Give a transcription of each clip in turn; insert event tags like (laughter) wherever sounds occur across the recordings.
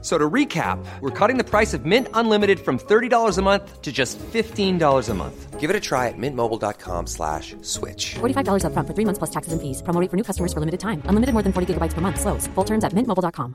So to recap, we're cutting the price of Mint Unlimited from $30 a month to just $15 a month. Give it a try at mintmobile.com slash switch. $45 upfront for three months plus taxes and fees. Promo rate for new customers for limited time. Unlimited more than 40 gigabytes per month. Slows. Full terms at mintmobile.com.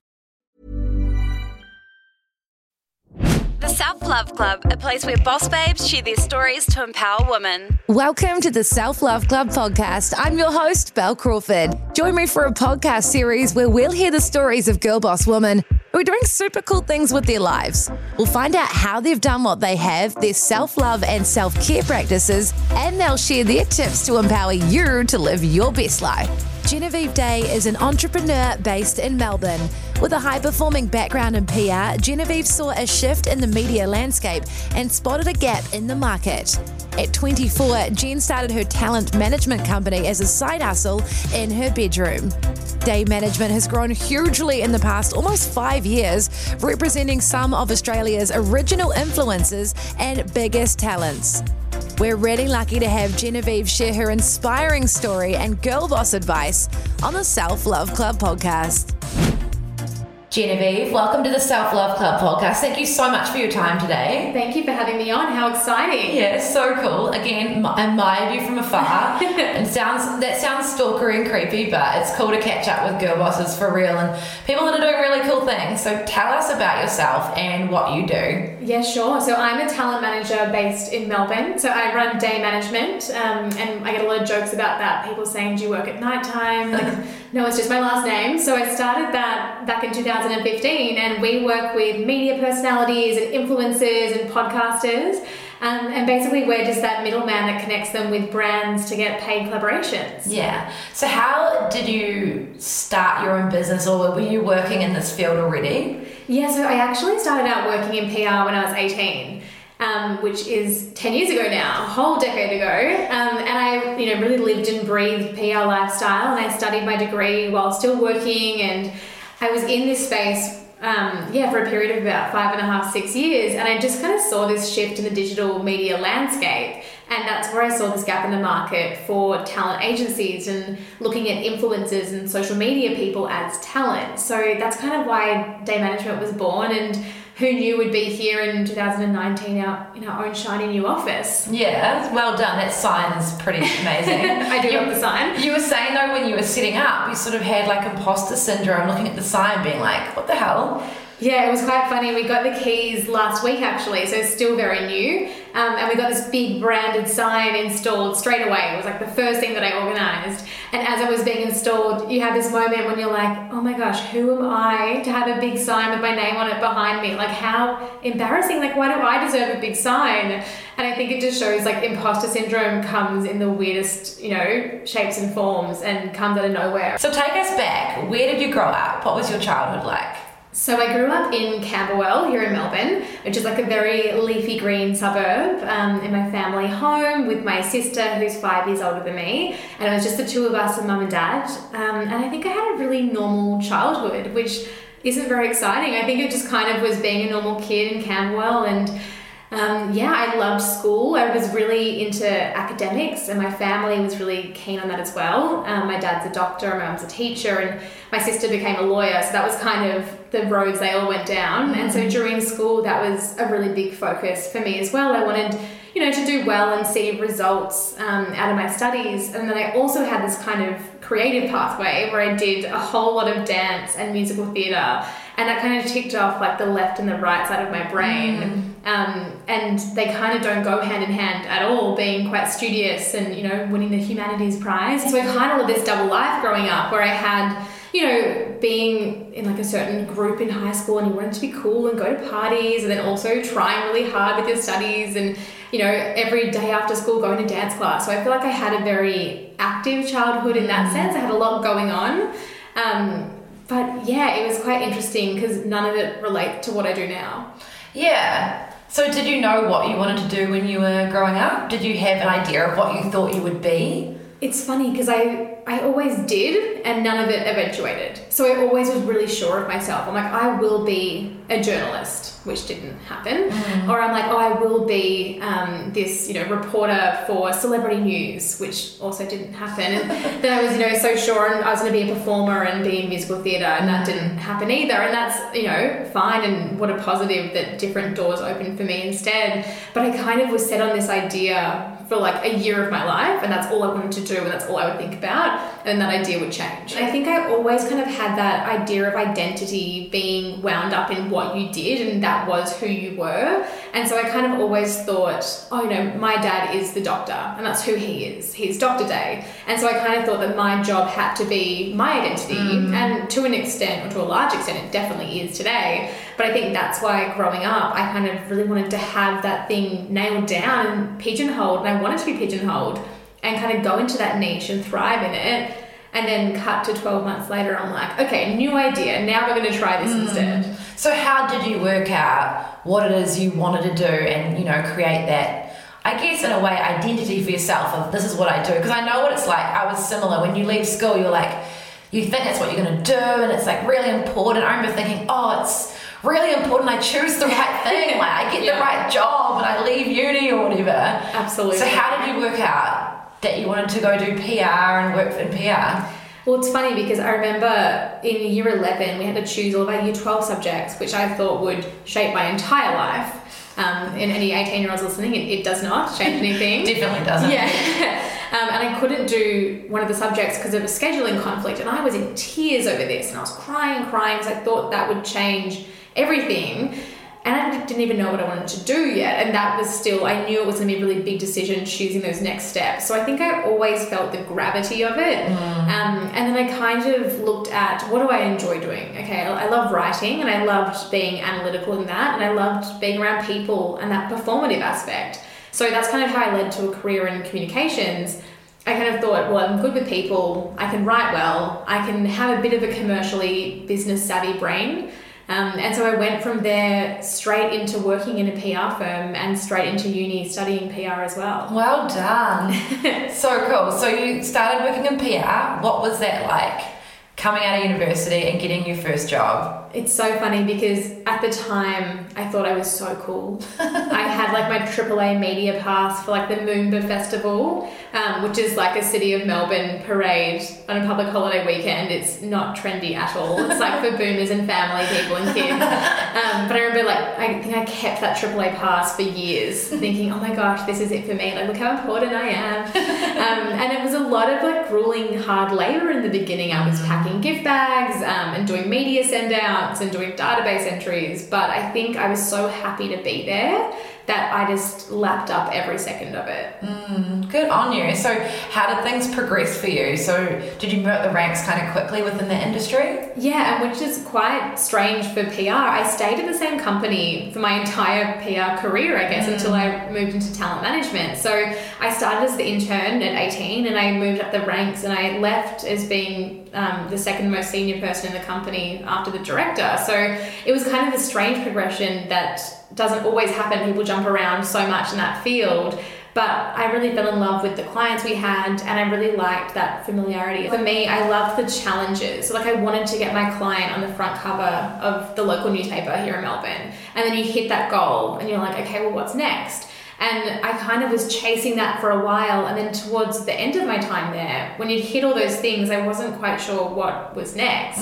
The Self Love Club, a place where boss babes share their stories to empower women. Welcome to the Self Love Club podcast. I'm your host, Bel Crawford. Join me for a podcast series where we'll hear the stories of girl boss women who are doing super cool things with their lives. We'll find out how they've done what they have, their self love and self care practices, and they'll share their tips to empower you to live your best life. Genevieve Day is an entrepreneur based in Melbourne. With a high performing background in PR, Genevieve saw a shift in the media landscape and spotted a gap in the market. At 24, Gen started her talent management company as a side hustle in her bedroom. Day management has grown hugely in the past almost five years, representing some of Australia's original influences and biggest talents. We're really lucky to have Genevieve share her inspiring story and girl boss advice on the Self Love Club podcast. Genevieve, welcome to the Self Love Club podcast. Thank you so much for your time today. Thank you for having me on. How exciting! Yeah, so cool. Again, I admired you from afar. (laughs) and sounds that sounds stalkery and creepy, but it's cool to catch up with girl bosses for real and people that are doing really cool things. So tell us about yourself and what you do. Yeah, sure. So I'm a talent manager based in Melbourne. So I run day management, um, and I get a lot of jokes about that. People saying, "Do you work at night time?" Like, (laughs) no, it's just my last name. So I started that back in 2015, and we work with media personalities and influencers and podcasters. Um, and basically, we're just that middleman that connects them with brands to get paid collaborations. Yeah. So how did you start your own business, or were you working in this field already? Yeah, so I actually started out working in PR when I was 18. Um, which is 10 years ago now, a whole decade ago. Um, and I, you know, really lived and breathed PR lifestyle and I studied my degree while still working and I was in this space, um, yeah, for a period of about five and a half, six years. And I just kind of saw this shift in the digital media landscape. And that's where I saw this gap in the market for talent agencies and looking at influencers and social media people as talent. So that's kind of why day management was born. And who knew we'd be here in 2019 our, in our own shiny new office. Yeah, well done. That sign is pretty amazing. (laughs) I do love the sign. You were saying though when you were setting up, you sort of had like imposter syndrome looking at the sign being like, what the hell? Yeah, it was quite funny. We got the keys last week actually, so it's still very new. Um, and we got this big branded sign installed straight away. It was like the first thing that I organised. And as it was being installed, you have this moment when you're like, oh my gosh, who am I to have a big sign with my name on it behind me? Like, how embarrassing. Like, why do I deserve a big sign? And I think it just shows like imposter syndrome comes in the weirdest, you know, shapes and forms and comes out of nowhere. So take us back. Where did you grow up? What was your childhood like? So I grew up in Camberwell here in Melbourne, which is like a very leafy green suburb, um, in my family home with my sister who's five years older than me, and it was just the two of us and mum and dad. Um, and I think I had a really normal childhood, which isn't very exciting. I think it just kind of was being a normal kid in Camberwell and um, yeah, I loved school. I was really into academics, and my family was really keen on that as well. Um, my dad's a doctor, my mum's a teacher, and my sister became a lawyer. So that was kind of the roads they all went down. Mm-hmm. And so during school, that was a really big focus for me as well. I wanted, you know, to do well and see results um, out of my studies. And then I also had this kind of creative pathway where I did a whole lot of dance and musical theatre. And that kind of ticked off like the left and the right side of my brain. Mm. Um, and they kind of don't go hand in hand at all, being quite studious and, you know, winning the humanities prize. So I kind of lived this double life growing up where I had, you know, being in like a certain group in high school and you wanted to be cool and go to parties and then also trying really hard with your studies and, you know, every day after school going to dance class. So I feel like I had a very active childhood in that sense. I had a lot going on. Um, but yeah, it was quite interesting because none of it relates to what I do now. Yeah. So, did you know what you wanted to do when you were growing up? Did you have an idea of what you thought you would be? It's funny because I I always did, and none of it eventuated. So I always was really sure of myself. I'm like, I will be a journalist, which didn't happen, or I'm like, oh, I will be um, this you know reporter for celebrity news, which also didn't happen. And (laughs) then I was you know so sure, and I was going to be a performer and be in musical theatre, and that didn't happen either. And that's you know fine, and what a positive that different doors opened for me instead. But I kind of was set on this idea for like a year of my life, and that's all I wanted to do, and that's all I would think about, and that idea would change. I think I always kind of had that idea of identity being wound up in what you did, and that was who you were. And so I kind of always thought, oh, you know, my dad is the doctor, and that's who he is. He's Dr. Day. And so I kind of thought that my job had to be my identity, mm. and to an extent, or to a large extent, it definitely is today. But I think that's why growing up, I kind of really wanted to have that thing nailed down and pigeonholed, and I wanted to be pigeonholed and kind of go into that niche and thrive in it. And then cut to 12 months later, I'm like, okay, new idea. Now we're going to try this hmm. instead. So how did you work out what it is you wanted to do and you know create that I guess in a way identity for yourself of this is what I do because I know what it's like. I was similar when you leave school you're like you think that's what you're going to do and it's like really important. I remember thinking, "Oh, it's really important I choose the right thing. (laughs) Like I get Yeah. the right job and I leave uni or whatever." Absolutely. So how did you work out that you wanted to go do PR and work in PR? Well, it's funny because I remember in year 11, we had to choose all of our year 12 subjects, which I thought would shape my entire life. Um, and any 18 year olds listening, it, it does not change anything. (laughs) Definitely doesn't. Yeah. (laughs) um, and I couldn't do one of the subjects because of a scheduling conflict. And I was in tears over this and I was crying, crying because I thought that would change everything. And I didn't even know what I wanted to do yet. And that was still, I knew it was going to be a really big decision choosing those next steps. So I think I always felt the gravity of it. Um, and then I kind of looked at what do I enjoy doing? Okay, I I love writing and I loved being analytical in that. And I loved being around people and that performative aspect. So that's kind of how I led to a career in communications. I kind of thought, well, I'm good with people, I can write well, I can have a bit of a commercially business savvy brain. Um, and so I went from there straight into working in a PR firm and straight into uni studying PR as well. Well done. (laughs) so cool. So you started working in PR. What was that like? Coming out of university and getting your first job. It's so funny because at the time I thought I was so cool. (laughs) I had like my AAA media pass for like the Moomba Festival, um, which is like a City of Melbourne parade on a public holiday weekend. It's not trendy at all. It's like for boomers and family people and kids. (laughs) Um, but I remember like I think I kept that AAA pass for years, thinking, oh my gosh, this is it for me. Like look how important I am. (laughs) Um, and it was a lot of like grueling hard labor in the beginning. I was packing gift bags um, and doing media send outs and doing database entries. But I think I was so happy to be there that I just lapped up every second of it. Mm, good on you. So how did things progress for you? So did you move up the ranks kind of quickly within the industry? Yeah, and which is quite strange for PR. I stayed at the same company for my entire PR career, I guess, until I mm. moved into talent management. So I started as the intern at 18 and I moved up the ranks and I left as being um, the second most senior person in the company after the director. So it was kind of a strange progression that doesn't always happen. People jump around so much in that field. But I really fell in love with the clients we had and I really liked that familiarity. For me, I loved the challenges. Like I wanted to get my client on the front cover of the local newspaper here in Melbourne. And then you hit that goal and you're like, okay, well, what's next? And I kind of was chasing that for a while. And then towards the end of my time there, when you'd hit all those things, I wasn't quite sure what was next.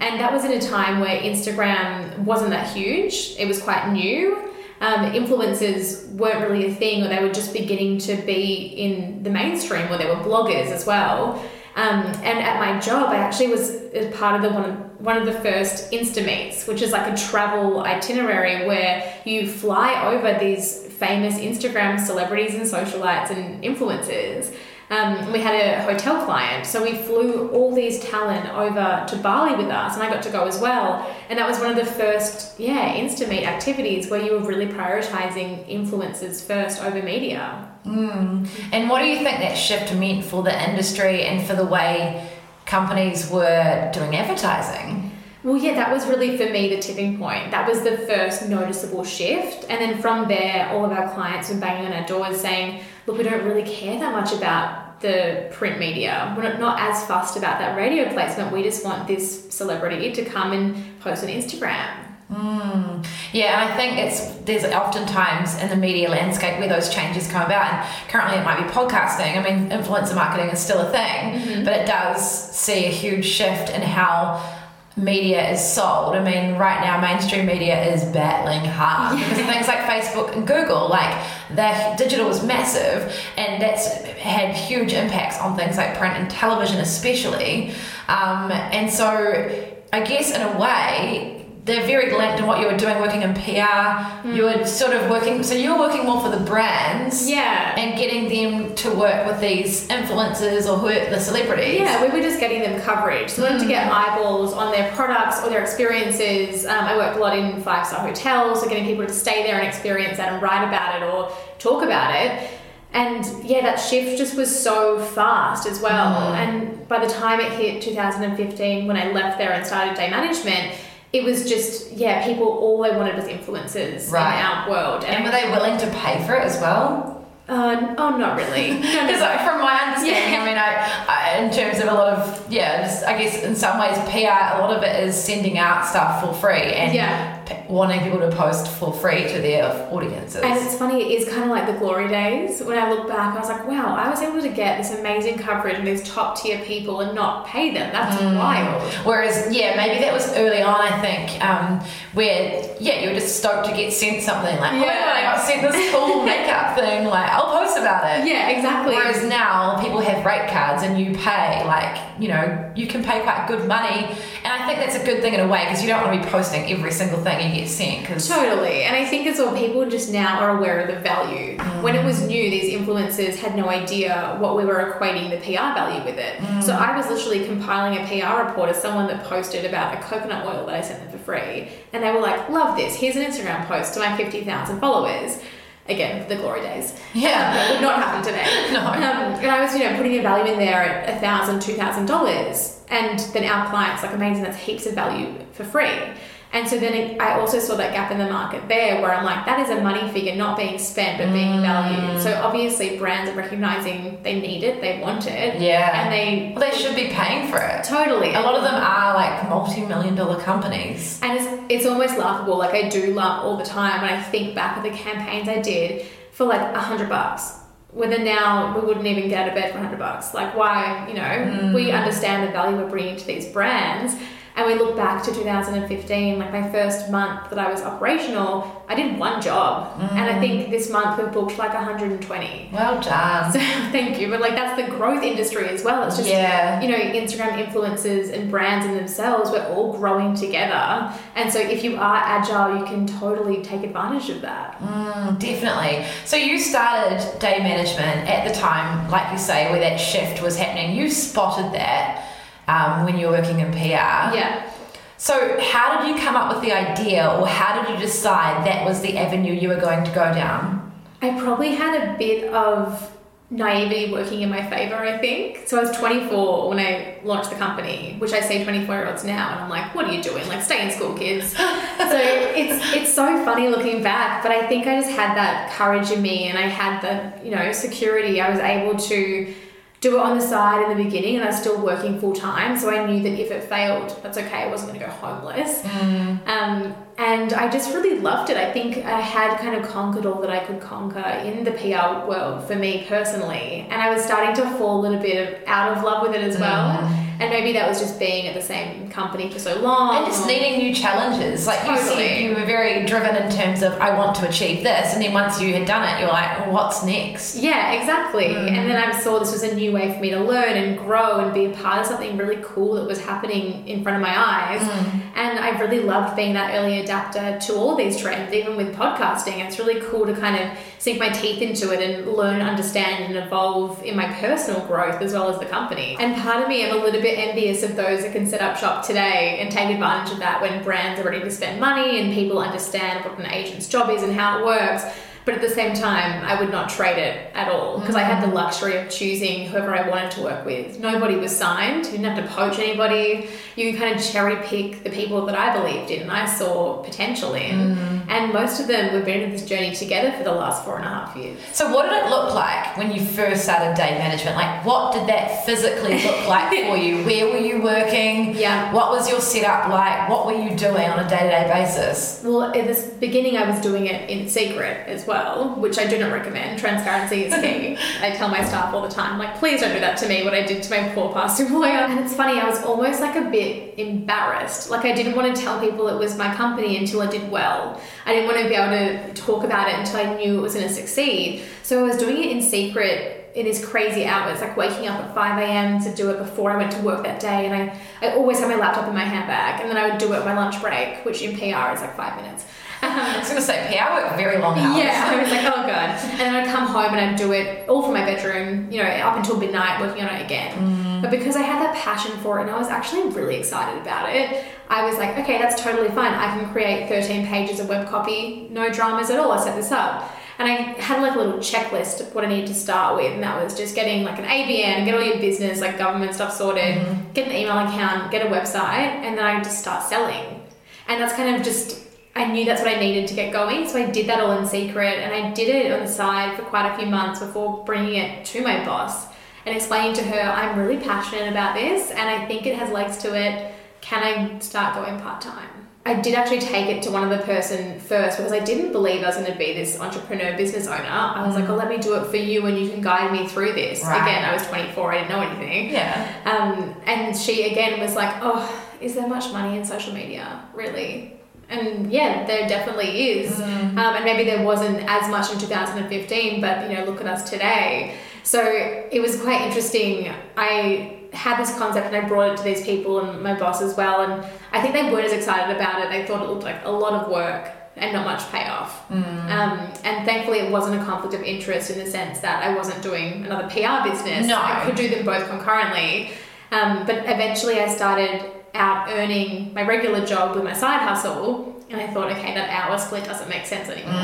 And that was in a time where Instagram wasn't that huge, it was quite new. Um, influencers weren't really a thing, or they were just beginning to be in the mainstream, or there were bloggers as well. Um, and at my job, I actually was part of the one of, one of the first Insta meets, which is like a travel itinerary where you fly over these famous Instagram celebrities and socialites and influencers. Um, we had a hotel client, so we flew all these talent over to Bali with us, and I got to go as well. And that was one of the first, yeah, Insta meet activities where you were really prioritizing influencers first over media. And what do you think that shift meant for the industry and for the way companies were doing advertising? Well, yeah, that was really for me the tipping point. That was the first noticeable shift. And then from there, all of our clients were banging on our doors saying, look, we don't really care that much about the print media. We're not, as fussed about that radio placement. We just want this celebrity to come and post on Instagram. Hmm. Yeah, and I think it's there's oftentimes in the media landscape where those changes come about, and currently it might be podcasting. I mean, influencer marketing is still a thing, mm-hmm. but it does see a huge shift in how media is sold. I mean, right now mainstream media is battling hard because things like Facebook and Google, like their digital is massive, and that's had huge impacts on things like print and television, especially. Um, and so, I guess in a way they're very linked in what you were doing working in PR. Hmm. You were sort of working, so you were working more for the brands. Yeah. And getting them to work with these influencers or who the celebrities. Yeah, we were just getting them coverage. So we wanted to get hmm. eyeballs on their products or their experiences. Um, I worked a lot in five star hotels, so getting people to stay there and experience that and write about it or talk about it. And yeah, that shift just was so fast as well. Hmm. And by the time it hit 2015, when I left there and started day management, it was just yeah, people all they wanted was influencers Right. in our world. And were they willing to pay for it as well? Uh, oh, not really. (laughs) No, no, Because no. from my understanding, I mean, I, I, in terms of a lot of, yeah, just, I guess in some ways PR, a lot of it is sending out stuff for free and Yeah. Wanting people to post for free to their audiences. And it's funny, it is kind of like the glory days. When I look back, I was like, wow, I was able to get this amazing coverage from these top tier people and not pay them. That's Mm. wild. Whereas, yeah, maybe that was early on, I think, um, where, yeah, you were just stoked to get sent something like, oh Yeah. God, I got sent this cool (laughs) makeup thing, like, I'll post about it. Yeah, exactly. Whereas now people have rate cards and you pay like you know you can pay quite good money, and I think that's a good thing in a way because you don't want to be posting every single thing get sent because Totally. And I think as well, people just now are aware of the value. When it was new, these influencers had no idea what we were equating the PR value with it. So I was literally compiling a PR report as someone that posted about a coconut oil that I sent them for free. And they were like, love this. Here's an Instagram post to my 50,000 followers. Again, the glory days. Yeah. Um, that would not happen today. (laughs) No. Um, and I was, you know, putting a value in there at a thousand, two thousand dollars, and then our clients like amazing. That's heaps of value for free. And so then it, I also saw that gap in the market there, where I'm like, that is a money figure not being spent but being mm. valued. So obviously, brands are recognizing they need it, they want it, yeah, and they well, they should be paying for it. totally A lot of them are like multi-million dollar companies. And it's, it's almost laughable. Like I do laugh all the time when I think back of the campaigns I did for like a hundred bucks. Whether now we wouldn't even get out of bed for a hundred bucks. Like why, you know, mm. we understand the value we're bringing to these brands. And we look back to 2015, like my first month that I was operational, I did one job. And I think this month we've booked like 120. Well done. So (laughs) thank you. But like that's the growth industry as well. It's just Yeah. you know, Instagram influencers and brands in themselves, we're all growing together. And so if you are agile, you can totally take advantage of that. Mm, definitely. So you started day management at the time, like you say, where that shift was happening. You spotted that um, when you were working in PR. Yeah. So how did you come up with the idea, or how did you decide that was the avenue you were going to go down? I probably had a bit of naivety working in my favor, I think. So I was 24 when I launched the company, which I see 24 year olds now, and I'm like, what are you doing? Like, stay in school, kids. (laughs) so it's it's so funny looking back, but I think I just had that courage in me, and I had the you know security. I was able to do it on the side in the beginning, and I was still working full time, so I knew that if it failed, that's okay. I wasn't going to go homeless. Um, and I just really loved it. I think I had kind of conquered all that I could conquer in the PR world for me personally. And I was starting to fall a little bit out of love with it as well. And maybe that was just being at the same company for so long. And just needing new challenges. Like you Totally. said, you were very driven in terms of I want to achieve this, and then once you had done it, you're like, well, what's next? Yeah, exactly. Mm. And then I saw this was a new way for me to learn and grow and be a part of something really cool that was happening in front of my eyes. Mm. And I really loved being that early adapter to all these trends, even with podcasting. It's really cool to kind of sink my teeth into it and learn, understand, and evolve in my personal growth as well as the company. And part of me, I'm a little bit envious of those that can set up shop today and take advantage of that when brands are ready to spend money and people understand what an agent's job is and how it works. But at the same time, I would not trade it at all because I had the mm. luxury of choosing whoever I wanted to work with. Nobody was signed. You didn't have to poach anybody. You could kind of cherry pick the people that I believed in and I saw potential in. Mm. And most of them we've been in this journey together for the last four and a half years. So, what did it look like when you first started day management? Like, what did that physically look like (laughs) for you? Where were you working? Yeah. What was your setup like? What were you doing on a day to day basis? Well, at the beginning, I was doing it in secret as well, which I do not recommend. Transparency is key. (laughs) I tell my staff all the time, like, please don't do that to me, what I did to my poor past employer. (laughs) And it's funny, I was almost like a bit embarrassed. Like, I didn't want to tell people it was my company until I did well. I didn't want to be able to talk about it until I knew it was going to succeed. So I was doing it in secret in these crazy hours, like waking up at 5 a.m. to do it before I went to work that day. And I, I always had my laptop in my handbag, and then I would do it at my lunch break, which in PR is like five minutes. (laughs) I was going to say, PR work very long hours. Yeah, I was like, oh god. And then I'd come home and I'd do it all from my bedroom, you know, up until midnight, working on it again. Mm. But because I had that passion for it and I was actually really excited about it, I was like, okay, that's totally fine. I can create 13 pages of web copy, no dramas at all. I set this up. And I had like a little checklist of what I needed to start with, and that was just getting like an ABN, get all your business, like government stuff sorted, mm-hmm. get an email account, get a website, and then I just start selling. And that's kind of just I knew that's what I needed to get going, so I did that all in secret, and I did it on the side for quite a few months before bringing it to my boss and explaining to her I'm really passionate about this, and I think it has legs to it. Can I start going part time? I did actually take it to one other person first because I didn't believe I was going to be this entrepreneur business owner. I was like, oh, let me do it for you and you can guide me through this. Right. Again, I was 24, I didn't know anything. Yeah. Um, and she again was like, "Oh, is there much money in social media, really?" And yeah, there definitely is. Um, and maybe there wasn't as much in 2015, but you know, look at us today. So it was quite interesting. I had this concept and I brought it to these people and my boss as well. And I think they weren't as excited about it. They thought it looked like a lot of work and not much payoff. Um, and thankfully, it wasn't a conflict of interest in the sense that I wasn't doing another PR business. No. I could do them both concurrently. Um, but eventually, I started out earning my regular job with my side hustle. And I thought, okay, that hour split doesn't make sense anymore.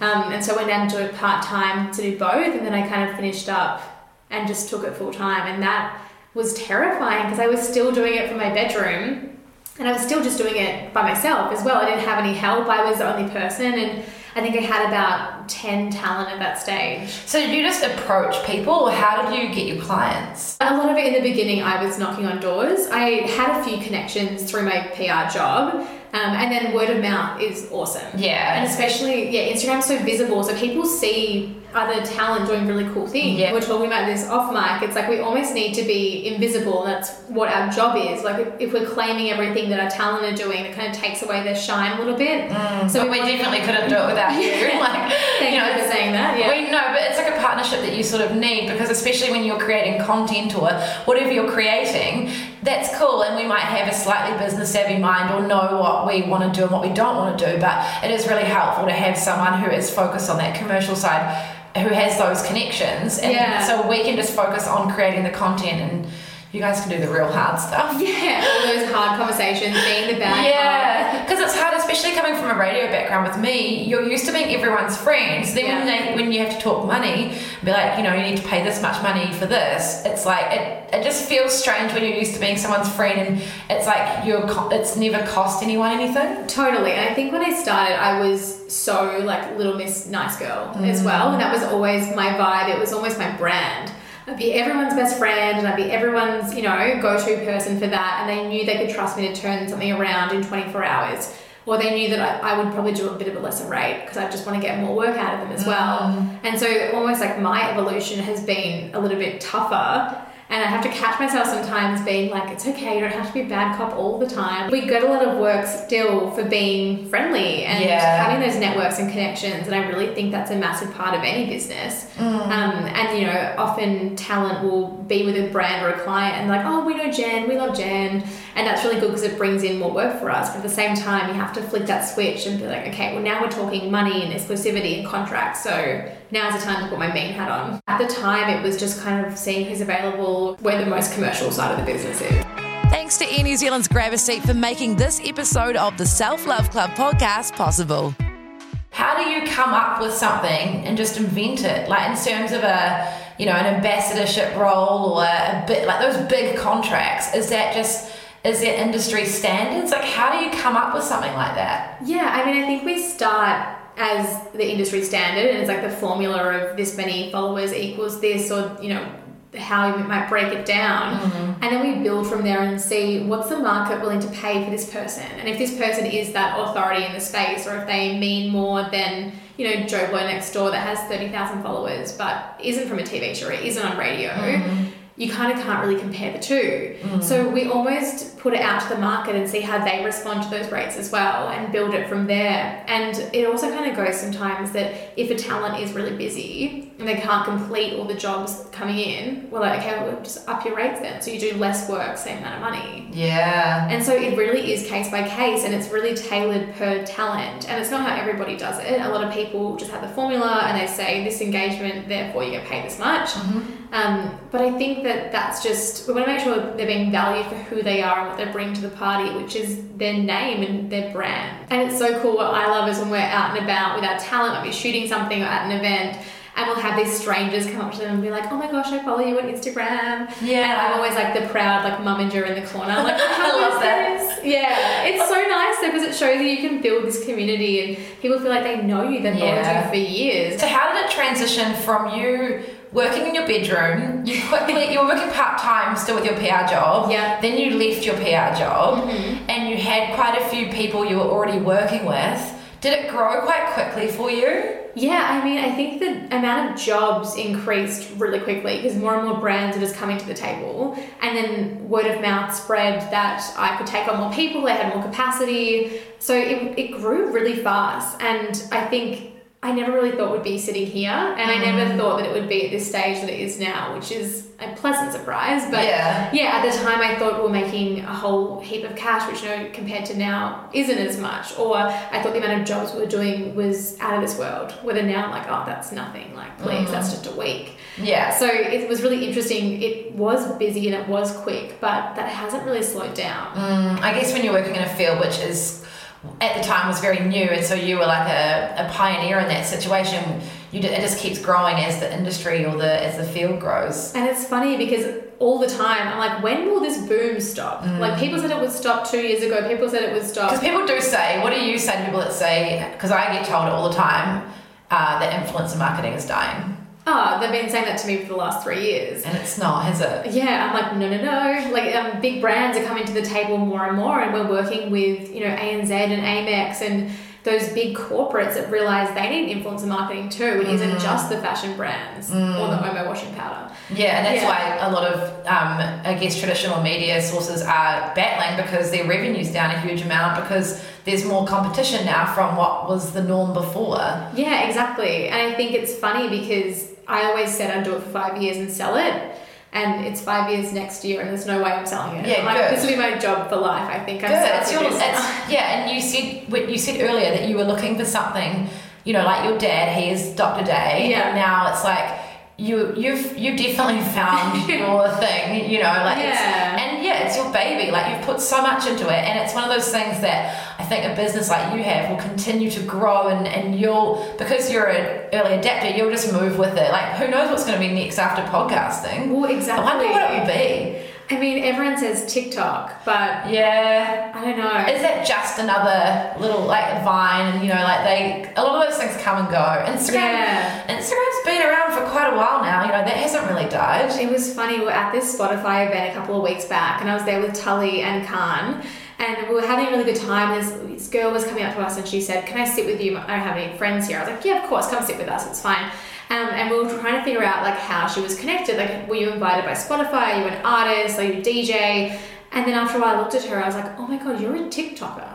Um, and so I went down to it part time to do both. And then I kind of finished up and just took it full time. And that was terrifying because I was still doing it from my bedroom and I was still just doing it by myself as well. I didn't have any help. I was the only person, and I think I had about ten talent at that stage. So, you just approach people, or how did you get your clients? A lot of it in the beginning, I was knocking on doors. I had a few connections through my PR job, um, and then word of mouth is awesome. Yeah. and especially yeah, Instagram's so visible, so people see other talent doing really cool things. Yeah. We're talking about this off mic. It's like we almost need to be invisible, and that's what our job is. Like if, if we're claiming everything that our talent are doing, it kind of takes away their shine a little bit. Mm. So we definitely couldn't do it without you. (laughs) Like, Thank you know, for saying that. Yeah. We know, but it's like a partnership that you sort of need because especially when you're creating content or whatever you're creating, that's cool. And we might have a slightly business savvy mind or know what we want to do and what we don't want to do. But it is really helpful to have someone who is focused on that commercial side, who has those connections, and Yeah. so we can just focus on creating the content and. You guys can do the real hard stuff. Yeah, all those hard conversations, being the bad (laughs) Yeah, because it's hard, especially coming from a radio background with me. You're used to being everyone's friend. So then when, they, when you have to talk money, be like, you know, you need to pay this much money for this. It's like it, it just feels strange when you're used to being someone's friend, and it's like you're it's never cost anyone anything. Totally. And I think when I started, I was so like Little Miss Nice Girl as mm. well. And that was always my vibe. It was almost my brand. I'd be everyone's best friend and I'd be everyone's, you know, go to person for that. And they knew they could trust me to turn something around in 24 hours. Or they knew that I, I would probably do a bit of a lesser rate because I just want to get more work out of them as well. Mm. And so almost like my evolution has been a little bit tougher. And I have to catch myself sometimes being like, it's okay, you don't have to be a bad cop all the time. We get a lot of work still for being friendly and Yeah. having those networks and connections. And I really think that's a massive part of any business. Um, and, you know, often talent will be with a brand or a client and like, oh, we know Gen, we love Gen. And that's really good because it brings in more work for us. But at the same time, you have to flick that switch and be like, okay, well, now we're talking money and exclusivity and contracts. So now's the time to put my main hat on. At the time, it was just kind of seeing who's available, where the most commercial side of the business is. Thanks to Air New Zealand's Grab a Seat for making this episode of the Self Love Club podcast possible. how do you come up with something and just invent it? Like in terms of a, you know, an ambassadorship role or a bit like those big contracts. Is that just is there industry standards? Like how do you come up with something like that? Yeah, I mean, I think we start as the industry standard, and it's like the formula of this many followers equals this, or you know, how you might break it down, Mm-hmm. and then we build from there and see what's the market willing to pay for this person, and if this person is that authority in the space, or if they mean more than you know Joe Blow next door that has thirty thousand followers but isn't from a TV show, or isn't on radio. Mm-hmm. You kind of can't really compare the 2 mm. So we almost put it out to the market and see how they respond to those rates as well and build it from there. And it also kind of goes sometimes that if a talent is really busy and they can't complete all the jobs coming in, we're like, okay, well, just up your rates then. So you do less work, same amount of money. Yeah. And so it really is case by case and it's really tailored per talent. And it's not how everybody does it. A lot of people just have the formula and they say this engagement, therefore you get paid this much. Mm-hmm. Um, but I think that that's just, we want to make sure they're being valued for who they are and what they bring to the party, which is their name and their brand. And it's so cool. What I love is when we're out and about with our talent, might be shooting something or at an event. And we'll have these strangers come up to them and be like, "Oh my gosh, I follow you on Instagram." Yeah. and I'm always like the proud like mumminger in the corner. I'm like, (laughs) I love that. this?" Yeah, it's so nice though because it shows that you can build this community and people feel like they know you, they've Yeah. followed you for years. So how did it transition from you working in your bedroom? You quickly (laughs) you were working part time still with your PR job. Yeah. Then you left your PR job, mm-hmm. and you had quite a few people you were already working with. Did it grow quite quickly for you? Yeah, I mean, I think the amount of jobs increased really quickly because more and more brands are just coming to the table. And then word of mouth spread that I could take on more people, I had more capacity. So it, it grew really fast. And I think I never really thought would be sitting here. And I never thought that it would be at this stage that it is now, which is a pleasant surprise. But Yeah. yeah, at the time I thought we we're making a whole heap of cash, which you know compared to now isn't as much. Or I thought the amount of jobs we were doing was out of this world. Whether now I'm like, oh, that's nothing. Like, please, that's just a week. Yeah. So it was really interesting. It was busy and it was quick, but that hasn't really slowed down. Mm, I guess when you're working in a field which is at the time was very new, and so you were like a, a pioneer in that situation. You d- it just keeps growing as the industry or the as the field grows. And it's funny because all the time I'm like, when will this boom stop? Like people said it would stop two years ago. People said it would stop. Because people do say, what do you say to people that say? Because I get told all the time uh, that influencer marketing is dying, Oh, they've been saying that to me for the last three years. and it's not, has it? Yeah, I'm like, no, no, no. Like, um, big brands are coming to the table more and more, and we're working with, you know, ANZ and Amex and those big corporates that realize they need influencer marketing too. It isn't just the fashion brands or the Omo washing powder. Yeah, and that's Yeah. why a lot of, um, I guess, traditional media sources are battling because their revenue's down a huge amount because there's more competition now from what was the norm before. Yeah, exactly. And I think it's funny because I always said I'd do it for five years and sell it. And it's five years next year, and there's no way I'm selling it. Yeah, like, good. this will be my job for life. I think I'm Good. It's your, it's, yeah, and you said what you said earlier that you were looking for something, you know, like your dad. He is Dr. Day, Yeah. and now it's like you you've you definitely found (laughs) your thing. You know, like it's, Yeah. Yeah, it's your baby. Like you've put so much into it, and it's one of those things that I think a business like you have will continue to grow, and and you'll because you're an early adapter, you'll just move with it. Like who knows what's going to be next after podcasting? Well, exactly. I wonder what it will be. I mean, everyone says TikTok, but Yeah. I don't know. Is that just another little like Vine and you know like they a lot of those things come and go. Instagram Yeah. Instagram's been around for quite a while now, you know, that hasn't really It was funny. We were at this Spotify event a couple of weeks back, and I was there with Tully and Khan, and we were having a really good time. This, this girl was coming up to us, and she said, "Can I sit with you? I don't have any friends here." I was like, "Yeah, of course, come sit with us. It's fine." Um, and we were trying to figure out like how she was connected. Like, were you invited by Spotify? Are you an artist? Are you a DJ? And then after a while, I looked at her. I was like, "Oh my god, you're a TikToker.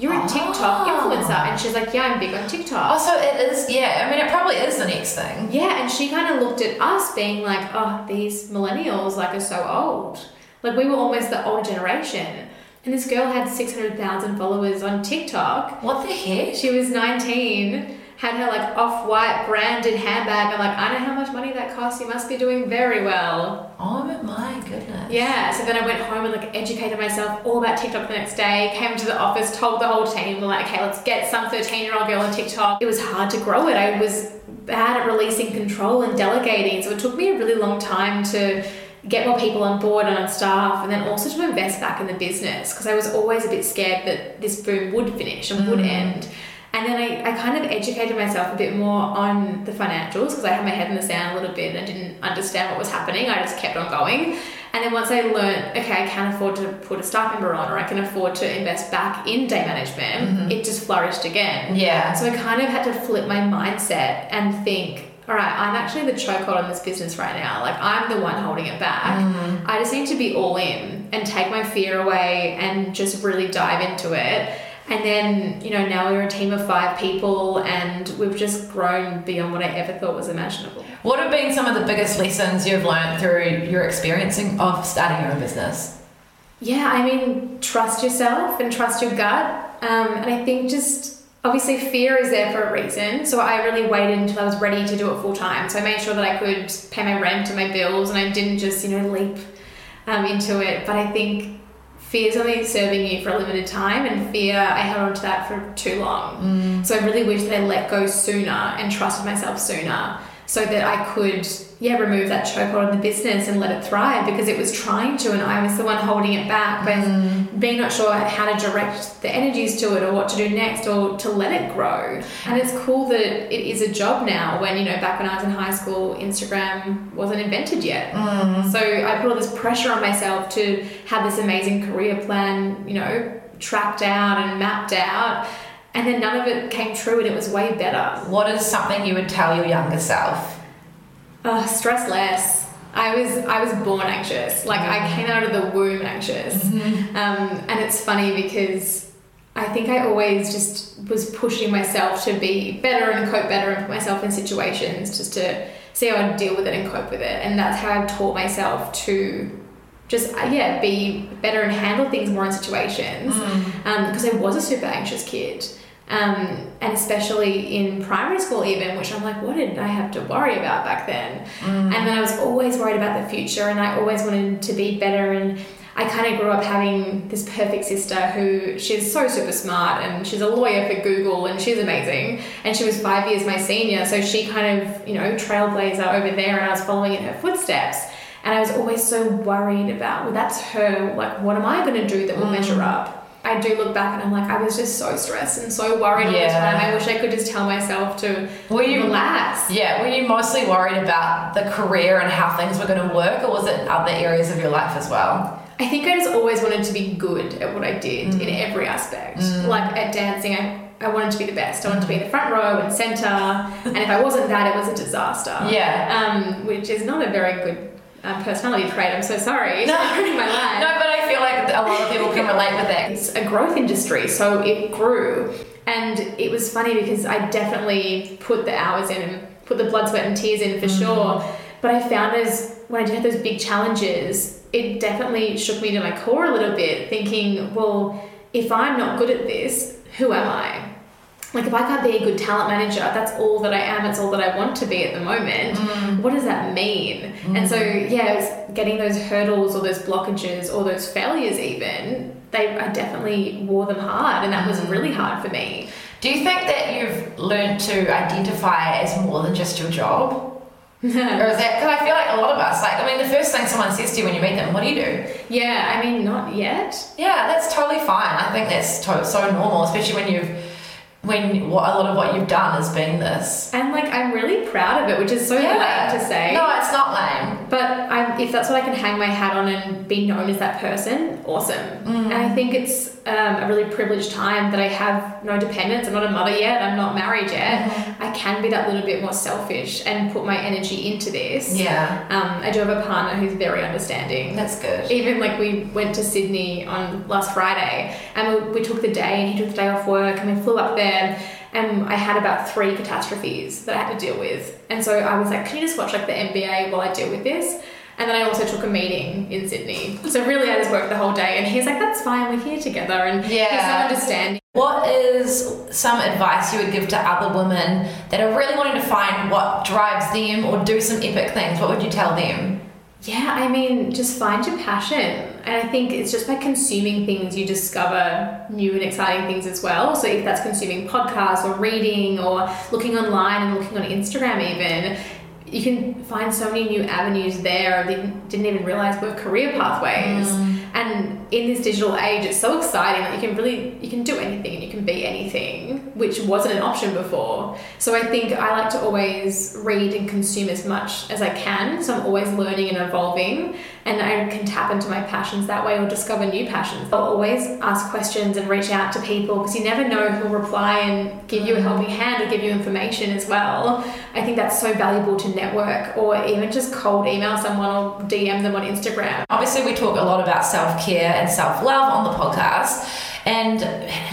You're a TikTok ah. influencer." And she's like, "Yeah, I'm big on TikTok." Also it is yeah, I mean it probably is the next thing. Yeah, and she kind of looked at us being like, oh, these millennials like are so old. Like we were almost the older generation. And this girl had 600,000 followers on TikTok. What the heck? She was 19, had her like off-white branded handbag. I'm like, I know how much money that costs. You must be doing very well. Oh my goodness. Yeah. So then I went home and like educated myself all about TikTok the next day. Came to the office, told the whole team, we're like, okay, let's get some 13-year-old girl on TikTok. It was hard to grow it. I was bad at releasing control and delegating, so it took me a really long time to get more people on board and on staff and then also to invest back in the business because I was always a bit scared that this boom would finish and would mm. end. And then I, I kind of educated myself a bit more on the financials because I had my head in the sand a little bit and I didn't understand what was happening. I just kept on going. And then once I learned, okay, I can afford to put a staff member on or I can afford to invest back in day management, mm-hmm. it just flourished again. Yeah. So I kind of had to flip my mindset and think, all right, I'm actually the chokehold on this business right now. Like I'm the one holding it back. Mm-hmm. I just need to be all in and take my fear away and just really dive into it. And then, you know, now we're a team of five people and we've just grown beyond what I ever thought was imaginable. What have been some of the biggest lessons you've learned through your experiencing of starting your own business? Yeah, I mean, trust yourself and trust your gut. Um, and I think just obviously fear is there for a reason. So I really waited until I was ready to do it full time. So I made sure that I could pay my rent and my bills and I didn't just, you know, leap um, into it. But I think fear's only serving you for a limited time and fear, I held on to that for too long. Mm. So I really wish that I let go sooner and trusted myself sooner so that I could, yeah, remove that chokehold of the business and let it thrive because it was trying to and I was the one holding it back by being not sure how to direct the energies to it or what to do next or to let it grow. And it's cool that it is a job now when, you know, back when I was in high school, Instagram wasn't invented yet. So I put all this pressure on myself to have this amazing career plan, you know, tracked out and mapped out. And then none of it came true and it was way better. What is something you would tell your younger self? Uh, stress less. I was I was born anxious. Like I came out of the womb anxious, um, and it's funny because I think I always just was pushing myself to be better and cope better and put myself in situations just to see how I deal with it and cope with it. And that's how I've taught myself to just uh, yeah be better and handle things more in situations because I was a super anxious kid. Um, and especially in primary school, even, which I'm like, what did I have to worry about back then? And then I was always worried about the future, and I always wanted to be better. And I kind of grew up having this perfect sister who she's so super smart, and she's a lawyer for Google, and she's amazing. And she was five years my senior, so she kind of, you know, trailblazer over there, and I was following in her footsteps. And I was always so worried about, well, that's her. Like, what am I going to do that will measure up? I do look back and I'm like, I was just so stressed and so worried all the time. I wish I could just tell myself to Were you- relax. Yeah, were you mostly worried about the career and how things were going to work, or was it other areas of your life as well? I think I just always wanted to be good at what I did in mm. every aspect. Mm. Like at dancing, I, I wanted to be the best. I wanted to be in the mm. front row and center. (laughs) and if I wasn't that, it was a disaster. Yeah. Um, which is not a very good uh, personality trait. I'm so sorry. No. ruining my life. No, but I feel like a lot of people can relate with that. It's a growth industry, so it grew. And it was funny because I definitely put the hours in and put the blood, sweat, and tears in for sure. But I found as when I did have those big challenges, it definitely shook me to my core a little bit, thinking, well, if I'm not good at this, who am I? Like if I can't be a good talent manager, that's all that I am, it's all that I want to be at the moment. Mm. What does that mean? And so mm. yeah, it was getting those hurdles or those blockages or those failures even, they I definitely wore them hard and that was mm. really hard for me. Do you think that you've learned to identify as more than just your job? (laughs) or is that because I feel like a lot of us, like, I mean, the first thing someone says to you when you meet them, what do you do? Yeah, I mean not yet. Yeah, that's totally fine. I think that's to- so normal, especially when you've, when what, a lot of what you've done has been this. And like I'm really proud of it, which is so lame to say. No, it's not lame. But I'm, if that's what I can hang my hat on and be known as that person, awesome. And I think it's um, a really privileged time that I have no dependents. I'm not a mother yet. I'm not married yet. I can be that little bit more selfish and put my energy into this. Yeah. Um, I do have a partner who's very understanding. That's good. Even like we went to Sydney on last Friday and we, we took the day and he took the day off work and we flew up there and I had about three catastrophes that I had to deal with. And so I was like, can you just watch like the NBA while I deal with this? And then I also took a meeting in Sydney. So really I just worked the whole day and he's like, that's fine, we're here together and he's Yeah. so understanding. What is some advice you would give to other women that are really wanting to find what drives them or do some epic things, what would you tell them? Yeah, I mean, just find your passion. And I think it's just by consuming things you discover new and exciting things as well. So if that's consuming podcasts or reading or looking online and looking on Instagram, even, you can find so many new avenues there that didn't even realize were career pathways. Mm. And in this digital age, it's so exciting that you can really you can do anything and you can be anything, which wasn't an option before. So I think I like to always read and consume as much as I can. So I'm always learning and evolving, and I can tap into my passions that way or discover new passions. I'll always ask questions and reach out to people because you never know who'll reply and give you a helping mm. hand or give you information as well. I think that's so valuable to network or even just cold email someone or DM them on Instagram. Obviously, we talk a lot about self care and self love on the podcast. And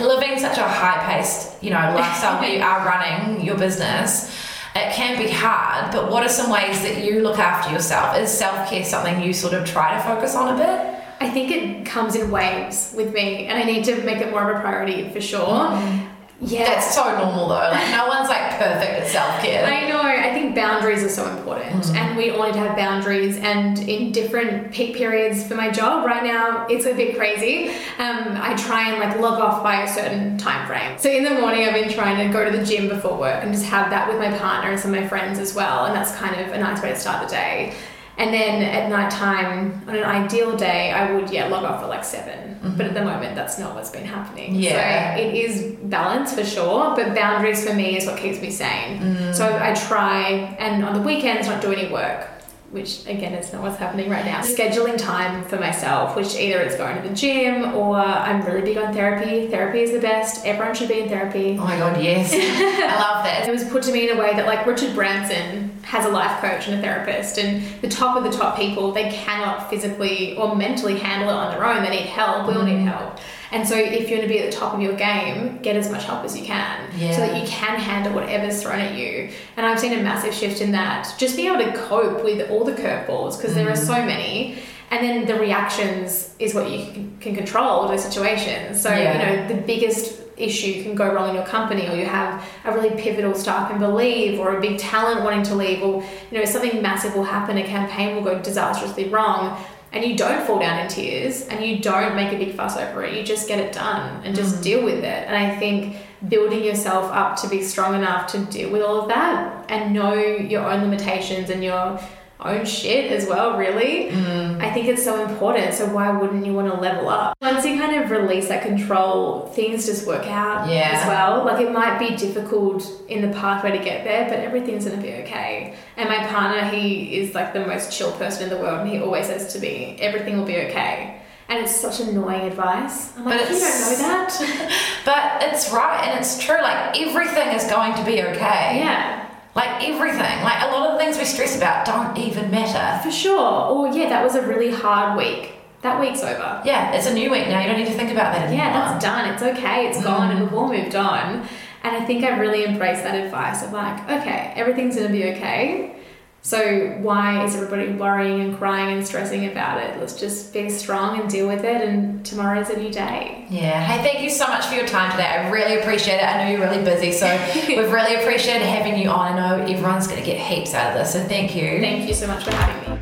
living such a high paced, you know, lifestyle where you are running your business, it can be hard. But what are some ways that you look after yourself? Is self care something you sort of try to focus on a bit? I think it comes in waves with me, and I need to make it more of a priority for sure. Mm. Yeah, That's so normal though. Like no one's like perfect at self care. I know. I think boundaries are so important, and we all need to have boundaries. And in different peak periods for my job, right now it's a bit crazy. Um, I try and like log off by a certain time frame. So in the morning, I've been trying to go to the gym before work and just have that with my partner and some of my friends as well, and that's kind of a nice way to start the day. And then at night time, on an ideal day, I would yeah log off at like 7 mm-hmm. But at the moment, that's not what's been happening. Yeah. So it is balance for sure, but boundaries for me is what keeps me sane. Mm. So I try, and on the weekends, not do any work. Which again is not what's happening right now. Scheduling time for myself, which either it's going to the gym or I'm really big on therapy. Therapy is the best. Everyone should be in therapy. oh my god, yes. (laughs) I love that. It was put to me in a way that like Richard Branson has a life coach and a therapist and the top of the top people they cannot physically or mentally handle it on their own. They need help. We all need mm. help. And so if you're going to be at the top of your game get as much help as you can so that you can handle whatever's thrown at you. And I've seen a massive shift in that just being able to cope with all the curveballs because there are so mm. many and then the reactions is what you can, control those situations. So Yeah. you know the biggest issue can go wrong in your company or you have a really pivotal staff can believe or a big talent wanting to leave or you know something massive will happen a campaign will go disastrously wrong and you don't fall down in tears and you don't make a big fuss over it you just get it done and just mm-hmm. deal with it and i think building yourself up to be strong enough to deal with all of that and know your own limitations and your own shit as well, really. Mm-hmm. I think it's so important. So why wouldn't you want to level up? Once you kind of release that control, things just work out Yeah. as well. Like it might be difficult in the pathway to get there, but everything's gonna be okay. And my partner, he is like the most chill person in the world, and he always says to me, "Everything will be okay." And it's such annoying advice. I'm like, But you don't know that. (laughs) But it's right and it's true. Like everything is going to be okay. yeah. Like everything. Like a lot of the things we stress about don't even matter. For sure. Or yeah, that was a really hard week. That week's over. Yeah, it's a new week now. You don't need to think about that anymore. Yeah, that's done. It's okay. It's gone, and we've all moved on. And I think I really embraced that advice of like, okay, everything's gonna be okay. So why is everybody worrying and crying and stressing about it? Let's just be strong and deal with it. And tomorrow's a new day. Yeah. Hey, thank you so much for your time today. I really appreciate it. I know you're really busy, so (laughs) we've really appreciated having you on. I know everyone's going to get heaps out of this, so thank you. Thank you so much for having me.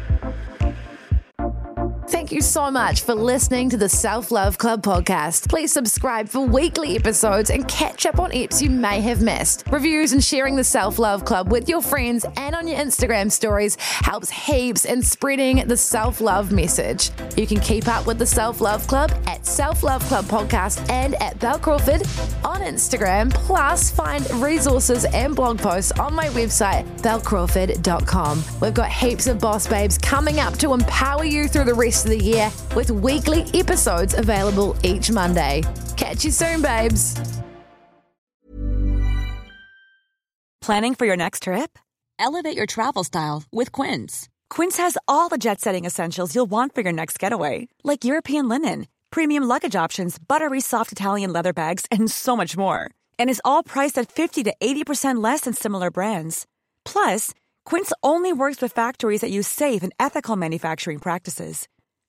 Thank you so much for listening to the Self Love Club podcast. Please subscribe for weekly episodes and catch up on eps you may have missed. Reviews and sharing the Self Love Club with your friends and on your Instagram stories helps heaps in spreading the self love message. You can keep up with the Self Love Club at Self Love Club Podcast and at Bel Crawford on Instagram. Plus, find resources and blog posts on my website, belcrawford.com. We've got heaps of boss babes coming up to empower you through the rest of the year with weekly episodes available each Monday. Catch you soon, babes. Planning for your next trip? Elevate your travel style with Quince. Quince has all the jet setting essentials you'll want for your next getaway, like European linen, premium luggage options, buttery soft Italian leather bags, and so much more. And is all priced at 50 to 80% less than similar brands. Plus, Quince only works with factories that use safe and ethical manufacturing practices.